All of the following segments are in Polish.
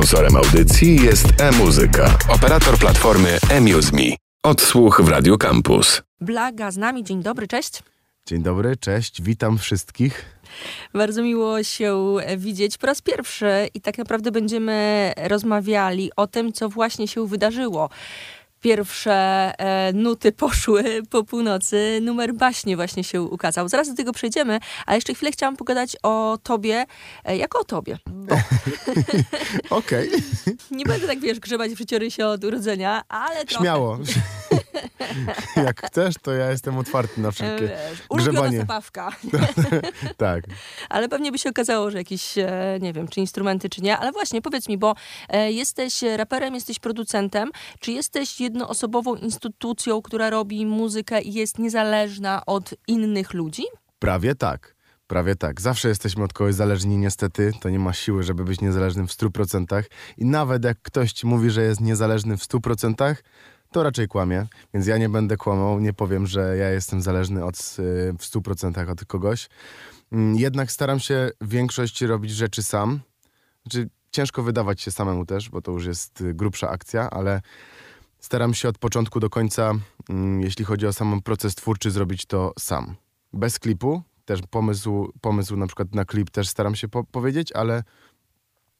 Sponsorem audycji jest e-muzyka, operator platformy eMuseMe. Odsłuch w Radio Campus. Blaga z nami, dzień dobry, cześć. Dzień dobry, cześć, witam wszystkich. Bardzo miło się widzieć po raz pierwszy i tak naprawdę będziemy rozmawiali o tym, co właśnie się wydarzyło pierwsze e, nuty poszły po północy. Numer baśnie właśnie się ukazał. Zaraz do tego przejdziemy, ale jeszcze chwilę chciałam pogadać o tobie, e, jako o tobie. Okej. Okay. Nie będę tak, wiesz, grzebać w życiorysie od urodzenia, ale trochę. Śmiało. Jak chcesz, to ja jestem otwarty na wszelkie wiesz, grzebanie. zabawka. tak. Ale pewnie by się okazało, że jakieś, e, nie wiem, czy instrumenty, czy nie. Ale właśnie, powiedz mi, bo e, jesteś raperem, jesteś producentem. Czy jesteś jednoosobową instytucją, która robi muzykę i jest niezależna od innych ludzi? Prawie tak. Prawie tak. Zawsze jesteśmy od kogoś zależni, niestety. To nie ma siły, żeby być niezależnym w 100%. I nawet jak ktoś ci mówi, że jest niezależny w 100%, to raczej kłamie. Więc ja nie będę kłamał, nie powiem, że ja jestem zależny od, y, w 100% od kogoś. Mm, jednak staram się większość robić rzeczy sam. Znaczy, ciężko wydawać się samemu też, bo to już jest y, grubsza akcja, ale Staram się od początku do końca, mm, jeśli chodzi o sam proces twórczy, zrobić to sam. Bez klipu, też pomysł, pomysł na przykład na klip też staram się po powiedzieć, ale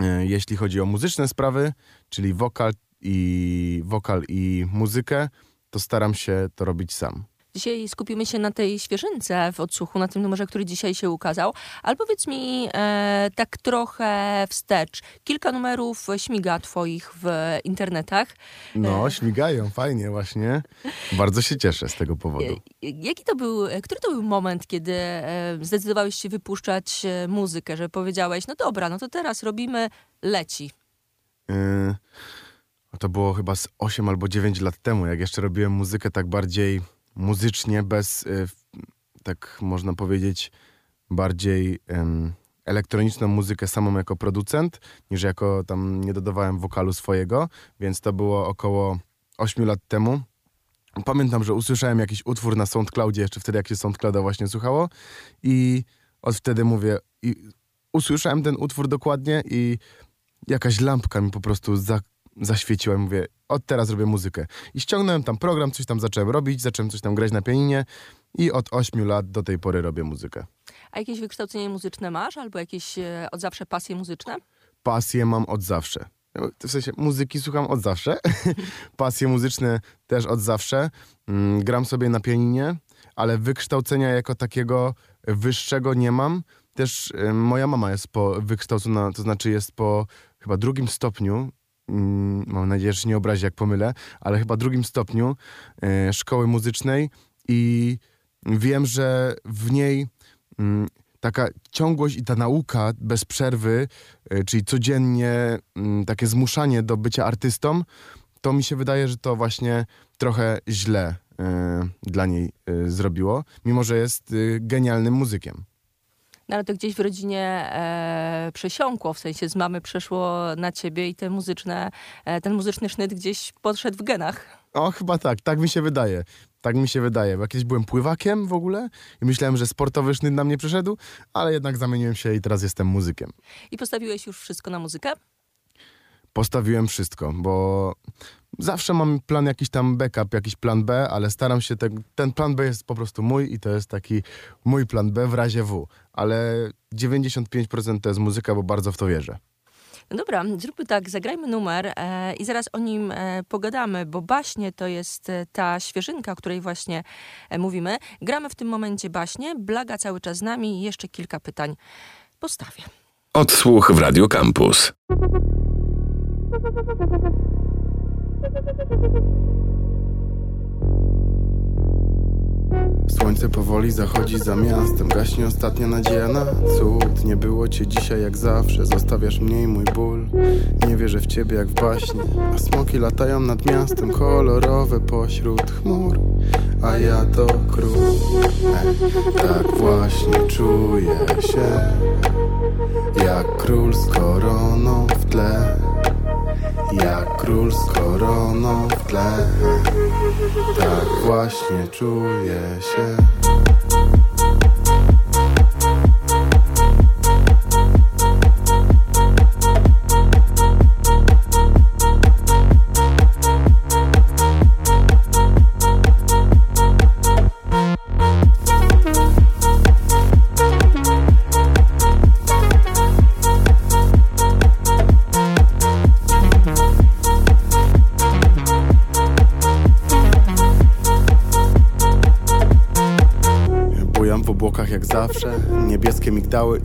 e, jeśli chodzi o muzyczne sprawy, czyli wokal i, wokal i muzykę, to staram się to robić sam. Dzisiaj skupimy się na tej świeżynce w odsłuchu, na tym numerze, który dzisiaj się ukazał. Ale powiedz mi e, tak trochę wstecz. Kilka numerów śmiga twoich w internetach. No, e, śmigają, fajnie właśnie. Bardzo się cieszę z tego powodu. E, jaki to był, który to był moment, kiedy e, zdecydowałeś się wypuszczać e, muzykę, że powiedziałeś, no dobra, no to teraz robimy, leci. E, to było chyba z 8 albo 9 lat temu, jak jeszcze robiłem muzykę tak bardziej muzycznie, bez, y, tak można powiedzieć, bardziej elektroniczną muzykę samą jako producent, niż jako tam nie dodawałem wokalu swojego, więc to było około 8 lat temu. Pamiętam, że usłyszałem jakiś utwór na SoundCloudzie, jeszcze wtedy jak się SoundClouda właśnie słuchało i od wtedy mówię, i usłyszałem ten utwór dokładnie i jakaś lampka mi po prostu za, zaświeciła i mówię, od teraz robię muzykę. I ściągnąłem tam program, coś tam zacząłem robić, zacząłem coś tam grać na pianinie i od 8 lat do tej pory robię muzykę. A jakieś wykształcenie muzyczne masz? Albo jakieś e, od zawsze pasje muzyczne? Pasje mam od zawsze. W sensie muzyki słucham od zawsze. pasje muzyczne też od zawsze. Mm, gram sobie na pianinie, ale wykształcenia jako takiego wyższego nie mam. Też y, moja mama jest po wykształcona, to znaczy jest po chyba drugim stopniu mam nadzieję, że się nie obrazi, jak pomylę, ale chyba drugim stopniu e, szkoły muzycznej i wiem, że w niej mm, taka ciągłość i ta nauka bez przerwy, e, czyli codziennie mm, takie zmuszanie do bycia artystą, to mi się wydaje, że to właśnie trochę źle e, dla niej zrobiło, mimo że jest genialnym muzykiem. No ale to gdzieś w rodzinie e, przesiąkło, w sensie z mamy przeszło na ciebie i te muzyczne, e, ten muzyczny sznyt gdzieś podszedł w genach. O, chyba tak, tak mi się wydaje. Tak mi się wydaje, bo kiedyś byłem pływakiem w ogóle i myślałem, że sportowy sznyt na mnie przeszedł, ale jednak zamieniłem się i teraz jestem muzykiem. I postawiłeś już wszystko na muzykę? Postawiłem wszystko, bo zawsze mam plan jakiś tam backup, jakiś plan B, ale staram się, ten, ten plan B jest po prostu mój i to jest taki mój plan B w razie W, ale 95% to jest muzyka, bo bardzo w to wierzę. No dobra, zróbmy tak, zagrajmy numer e, i zaraz o nim e, pogadamy, bo baśnie to jest e, ta świeżynka, o której właśnie e, mówimy. Gramy w tym momencie baśnie, Blaga cały czas z nami i jeszcze kilka pytań postawię. Odsłuch w Radio Campus. Słońce powoli zachodzi za miastem Gaśnie ostatnia nadzieja na cud. Nie było cię dzisiaj jak zawsze Zostawiasz mnie i mój ból. Nie wierzę w ciebie jak w baśnie A smoki latają nad miastem Kolorowe pośród chmur. A ja to król. Tak właśnie czuję się Jak król z koroną w tle jak król z koroną w tle. Tak właśnie czuję się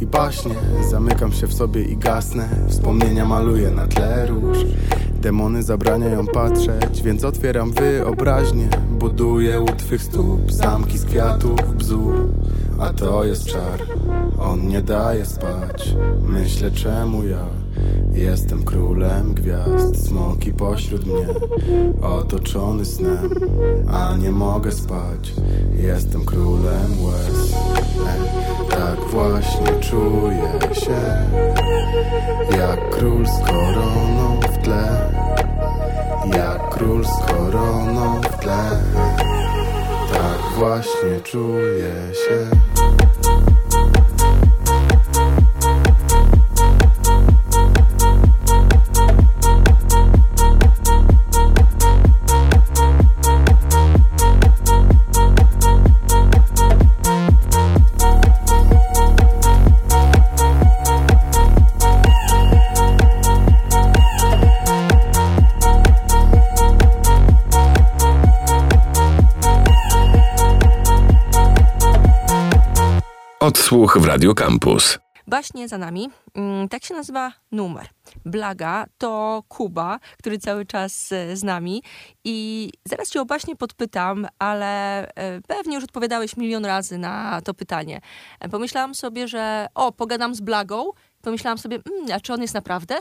i baśnie. Zamykam się w sobie i gasnę. Wspomnienia maluję na tle róż. Demony zabraniają patrzeć Więc otwieram wyobraźnię. Buduję u twych stóp Zamki z kwiatów, bzdur A to jest czar. On nie daje spać. Myślę czemu ja Jestem królem gwiazd, smoki pośród mnie Otoczony snem, a nie mogę spać. Jestem królem łez Tak właśnie czuję się Jak król z koroną w tle. Jak król z koroną w tle. Tak właśnie czuję się Odsłuch w Radio Campus. Baśnie za nami. Mm, Tak się nazywa numer. Blaga to Kuba, który cały czas e, z nami. I zaraz cię o baśnie podpytam, ale e, pewnie już odpowiadałeś milion razy na to pytanie. E, Pomyślałam sobie, że o, pogadam z Blagą. Pomyślałam sobie, mm, a czy on jest naprawdę?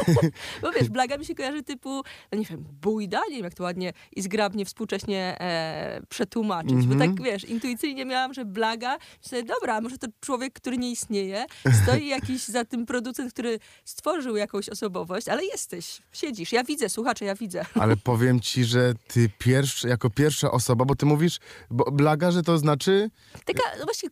Bo wiesz, Blaga mi się kojarzy typu, no nie wiem, bójda, nie wiem jak to ładnie i zgrabnie współcześnie e, przetłumaczyć. Bo tak, wiesz, intuicyjnie miałam, że Blaga, sobie, dobra, może to człowiek, który nie istnieje, stoi jakiś za tym producent, który stworzył jakąś osobowość, ale jesteś, siedzisz, ja widzę, słuchacze, ja widzę. Ale powiem ci, że ty pierwszy, jako pierwsza osoba, bo ty mówisz, bo blaga, że to znaczy Taka, no właśnie,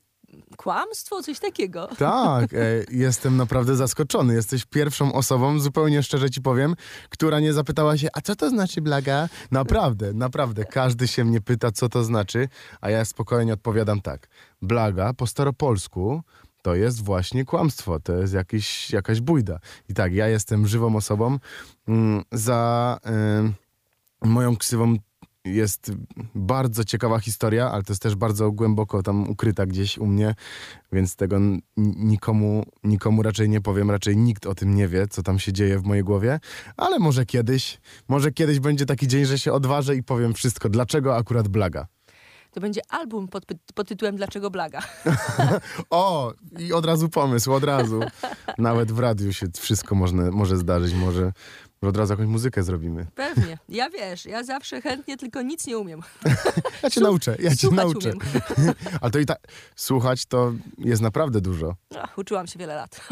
kłamstwo, coś takiego. Tak, e, jestem naprawdę zaskoczony. Jesteś pierwszą osobą, zupełnie szczerze ci powiem, która nie zapytała się, a co to znaczy blaga? Naprawdę, naprawdę. Każdy się mnie pyta, co to znaczy, a ja spokojnie odpowiadam tak. Blaga po staropolsku to jest właśnie kłamstwo, to jest jakiś, jakaś bójda. I tak, ja jestem żywą osobą. Mm, za y, moją ksywą jest bardzo ciekawa historia, ale to jest też bardzo głęboko tam ukryta gdzieś u mnie, więc tego nikomu, nikomu raczej nie powiem, raczej nikt o tym nie wie, co tam się dzieje w mojej głowie, ale może kiedyś, może kiedyś będzie taki dzień, że się odważę i powiem wszystko, dlaczego akurat Blaga. To będzie album pod, pod tytułem Dlaczego Blaga? O, i od razu pomysł, od razu. Nawet w radiu się wszystko można, może zdarzyć, może, może od razu jakąś muzykę zrobimy. Pewnie. Ja wiesz, ja zawsze chętnie, tylko nic nie umiem. Ja cię Słuch- nauczę, ja cię słuchać nauczę. umiem. Ale to i tak, słuchać to jest naprawdę dużo. Ach, uczyłam się wiele lat.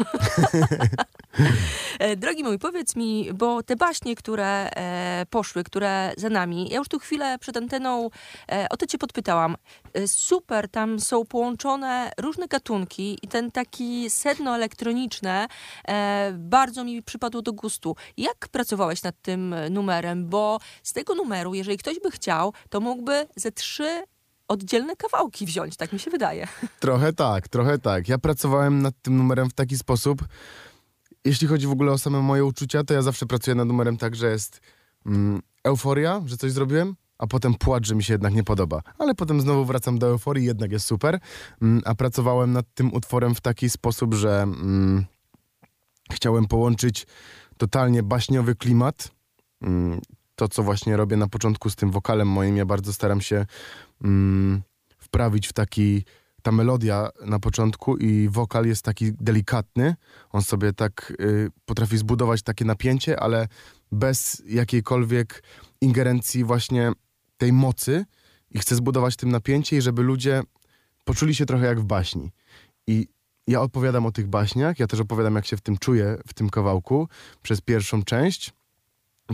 E, Drogi mój, powiedz mi, bo te baśnie, które e, poszły, które za nami, ja już tu chwilę przed anteną e, o to cię podpytałam. E, super, tam są połączone różne gatunki i ten taki sedno elektroniczne e, bardzo mi przypadło do gustu. Jak pracowałeś nad tym numerem? Bo z tego numeru, jeżeli ktoś by chciał, to mógłby ze trzy oddzielne kawałki wziąć, tak mi się wydaje. Trochę tak, trochę tak. Ja pracowałem nad tym numerem w taki sposób. Jeśli chodzi w ogóle o same moje uczucia, to ja zawsze pracuję nad numerem tak, że jest mm, euforia, że coś zrobiłem, a potem płacz, że mi się jednak nie podoba. Ale potem znowu wracam do euforii, jednak jest super. Mm, a pracowałem nad tym utworem w taki sposób, że mm, chciałem połączyć totalnie baśniowy klimat. Mm, to, co właśnie robię na początku z tym wokalem moim, ja bardzo staram się mm, wprawić w taki ta melodia na początku i wokal jest taki delikatny. On sobie tak y, potrafi zbudować takie napięcie, ale bez jakiejkolwiek ingerencji właśnie tej mocy i chce zbudować tym napięcie i żeby ludzie poczuli się trochę jak w baśni. I ja opowiadam o tych baśniach, ja też opowiadam jak się w tym czuję, w tym kawałku przez pierwszą część.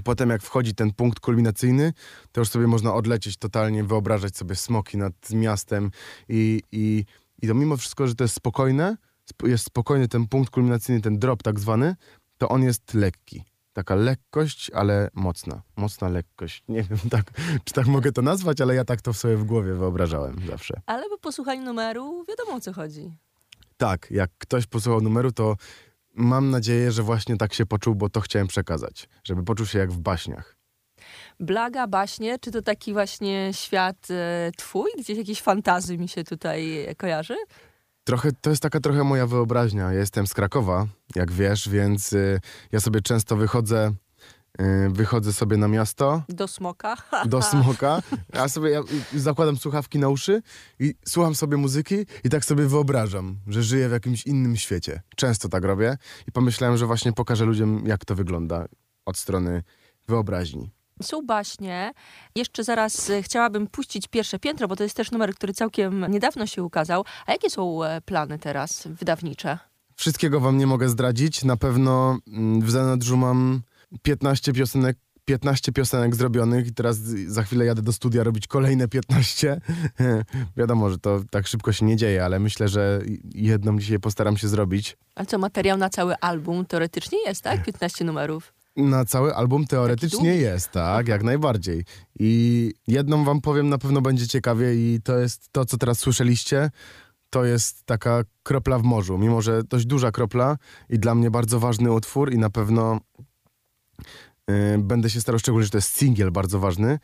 Potem jak wchodzi ten punkt kulminacyjny, to już sobie można odlecieć totalnie, wyobrażać sobie smoki nad miastem i, i, i to mimo wszystko, że to jest spokojne, sp- jest spokojny ten punkt kulminacyjny, ten drop tak zwany, to on jest lekki. Taka lekkość, ale mocna. Mocna lekkość. Nie wiem, tak, czy tak mogę to nazwać, ale ja tak to sobie w głowie wyobrażałem zawsze. Ale po posłuchaniu numeru wiadomo o co chodzi. Tak, jak ktoś posłuchał numeru, to mam nadzieję, że właśnie tak się poczuł, bo to chciałem przekazać. Żeby poczuł się jak w baśniach. Blaga, baśnie, czy to taki właśnie świat e, twój? Gdzieś jakieś fantazy mi się tutaj kojarzy? Trochę, to jest taka trochę moja wyobraźnia. Ja jestem z Krakowa, jak wiesz, więc y, ja sobie często wychodzę, wychodzę sobie na miasto, Do smoka? do smoka, a sobie ja y, zakładam słuchawki na uszy i słucham sobie muzyki i tak sobie wyobrażam, że żyję w jakimś innym świecie. Często tak robię i pomyślałem, że właśnie pokażę ludziom, jak to wygląda od strony wyobraźni. Są baśnie. Jeszcze zaraz e, chciałabym puścić pierwsze piętro, bo to jest też numer, który całkiem niedawno się ukazał. A jakie są e, plany teraz wydawnicze? Wszystkiego wam nie mogę zdradzić. Na pewno mm, w zanadrzu mam 15 piosenek, 15 piosenek zrobionych i teraz za chwilę jadę do studia robić kolejne 15. Wiadomo, że to tak szybko się nie dzieje, ale myślę, że jedną dzisiaj postaram się zrobić. A co, materiał na cały album teoretycznie jest, tak? 15 numerów. Na cały album teoretycznie jest, tak, jak najbardziej. I jedną wam powiem, na pewno będzie ciekawie i to jest to, co teraz słyszeliście. To jest taka kropla w morzu, mimo że dość duża kropla i dla mnie bardzo ważny utwór i na pewno będę się starał, szczególnie, że to jest singiel bardzo ważny,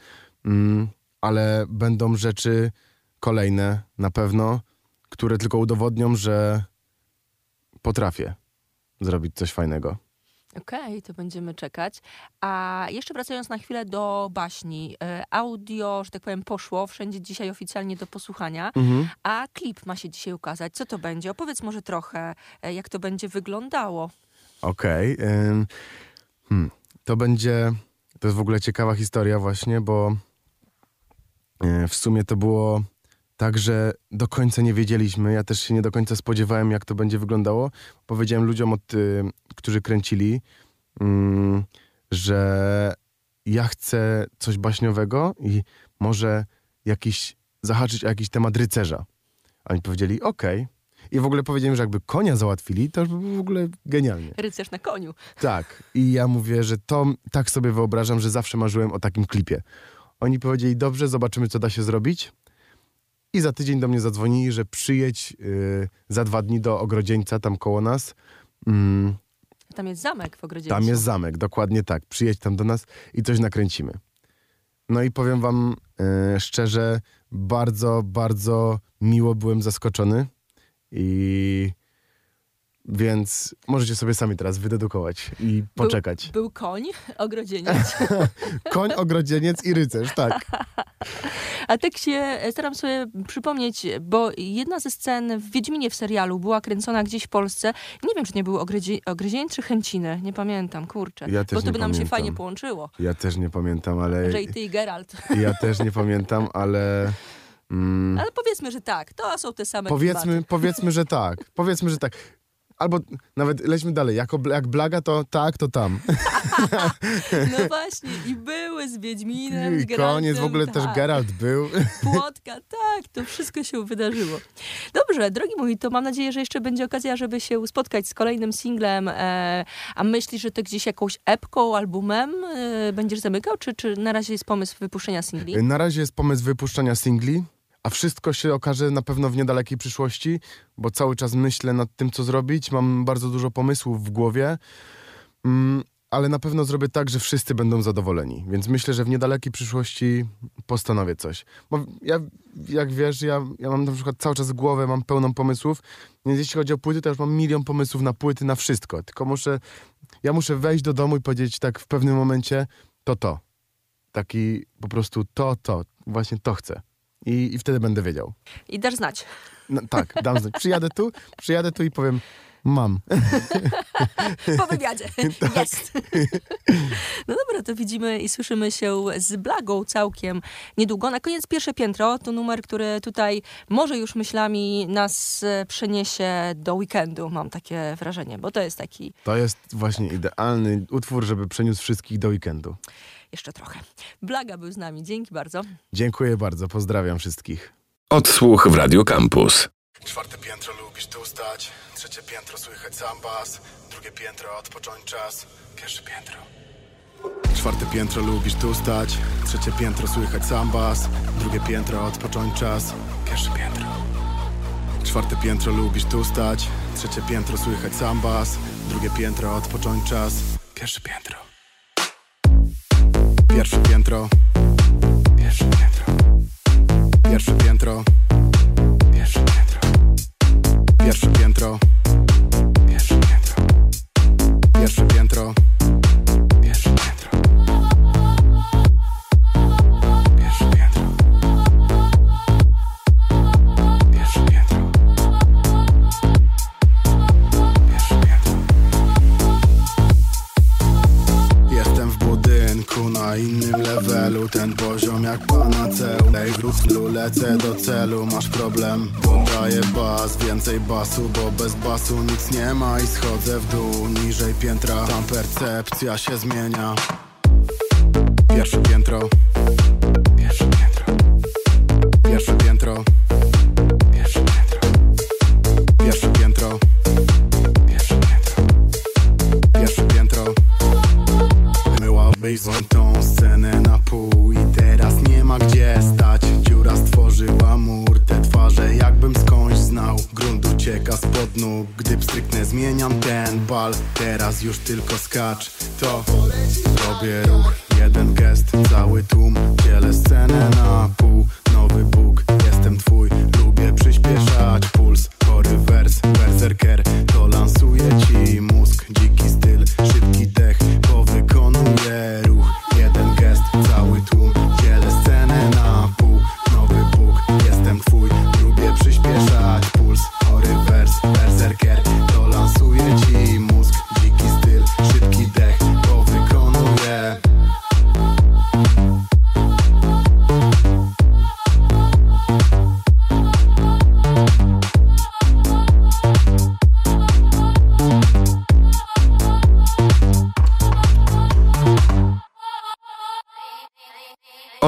mm, ale będą rzeczy kolejne na pewno, które tylko udowodnią, że potrafię zrobić coś fajnego. Okej, to będziemy czekać. A jeszcze wracając na chwilę do baśni. E, Audio, że tak powiem, poszło wszędzie dzisiaj oficjalnie do posłuchania, Mhm. a klip ma się dzisiaj ukazać. Co to będzie? Opowiedz może trochę, e, jak to będzie wyglądało. Okej. ym, hmm, to będzie. To jest w ogóle ciekawa historia, właśnie, bo e, w sumie to było tak, że do końca nie wiedzieliśmy. Ja też się nie do końca spodziewałem, jak to będzie wyglądało. Powiedziałem ludziom, od, y, którzy kręcili, mm, że ja chcę coś baśniowego i może jakiś zahaczyć o jakiś temat rycerza. A oni powiedzieli, okej. I w ogóle powiedziałem, że jakby konia załatwili, to już by w ogóle genialnie. Rycerz na koniu. Tak. I ja mówię, że to tak sobie wyobrażam, że zawsze marzyłem o takim klipie. Oni powiedzieli, dobrze, zobaczymy, co da się zrobić. I za tydzień do mnie zadzwonili, że przyjedź y, za dwa dni do Ogrodzieńca, tam koło nas. Mm, Tam jest zamek w ogrodzie. tam jest zamek, dokładnie tak. Przyjedź tam do nas i coś nakręcimy. No i powiem wam y, szczerze, bardzo, bardzo miło byłem zaskoczony. I więc możecie sobie sami teraz wydedukować i poczekać. Był koń, ogrodzieniec. Koń, ogrodzieniec i rycerz, tak. A tak się e, staram sobie przypomnieć, bo jedna ze scen w Wiedźminie w serialu była kręcona gdzieś w Polsce. Nie wiem, czy nie był ogryzie- Ogryzień czy Chęciny. Nie pamiętam, kurczę. Ja też bo to by nam się pamiętam. fajnie połączyło. Ja też nie pamiętam, ale... Że i ty i Geralt. Ja też nie pamiętam, ale... Mm, Ale powiedzmy, że tak. To są te same powiedzmy, klimaty. powiedzmy, że tak. Powiedzmy, że tak. Albo nawet lećmy dalej. Jako, jak blaga, to tak, to tam. No właśnie. I były z Wiedźminem, z I Geraltem. koniec, w ogóle tak. też Geralt był. Płotka, tak, to wszystko się wydarzyło. Dobrze, drogi mój, to mam nadzieję, że jeszcze będzie okazja, żeby się spotkać z kolejnym singlem. E, a myślisz, że to gdzieś jakąś epką, albumem e, będziesz zamykał, czy, czy na razie jest pomysł wypuszczenia singli? Na razie jest pomysł wypuszczania singli, a wszystko się okaże na pewno w niedalekiej przyszłości, bo cały czas myślę nad tym, co zrobić. Mam bardzo dużo pomysłów w głowie, mm, ale na pewno zrobię tak, że wszyscy będą zadowoleni. Więc myślę, że w niedalekiej przyszłości postanowię coś. Bo ja, jak wiesz, ja, ja mam na przykład cały czas głowę, mam pełną pomysłów, więc jeśli chodzi o płyty, to już mam milion pomysłów na płyty, na wszystko. Tylko muszę, ja muszę wejść do domu i powiedzieć tak w pewnym momencie, to to. Taki po prostu to, to, właśnie to chcę. I, i wtedy będę wiedział. I dasz znać. No, tak, dam znać. Przyjadę tu, przyjadę tu i powiem, mam. Po wywiadzie. Tak. Jest. No dobra, to widzimy i słyszymy się z Blagą całkiem niedługo. Na koniec pierwsze piętro to numer, który tutaj może już myślami nas e, przeniesie do weekendu, mam takie wrażenie, bo to jest taki To jest właśnie idealny utwór, żeby przeniósł wszystkich do weekendu. jeszcze trochę. Blaga był z nami, dzięki bardzo. Dziękuję bardzo, pozdrawiam wszystkich. Odsłuch w Radio Campus. Czwarte piętro lubisz tu stać, trzecie piętro słychać sam bas, drugie piętro odpocząć czas, pierwsze piętro. Czwarte piętro lubisz tu stać, trzecie piętro słychać sam bas, drugie piętro odpocząć czas, pierwsze piętro. Czwarte piętro lubisz tu stać, trzecie piętro słychać sam bas, drugie piętro odpocząć czas, pierwsze piętro. Pierwsze piętro. Pierwsze piętro. Pierwsze piętro dentro. Levelu Ten poziom jak panaceum Ej w ruchu lecę do celu Masz problem? Podaję bas Więcej basu, bo bez basu nic nie ma I schodzę w dół, niżej piętra. Tam percepcja się zmienia. Pierwsze piętro Teraz już tylko skacz. To robię ruch Jeden gest, cały tłum Dzielę scenę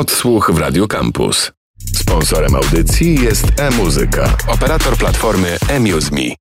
Odsłuch w Radio Campus. Sponsorem audycji jest e-muzyka, operator platformy eMuseMe.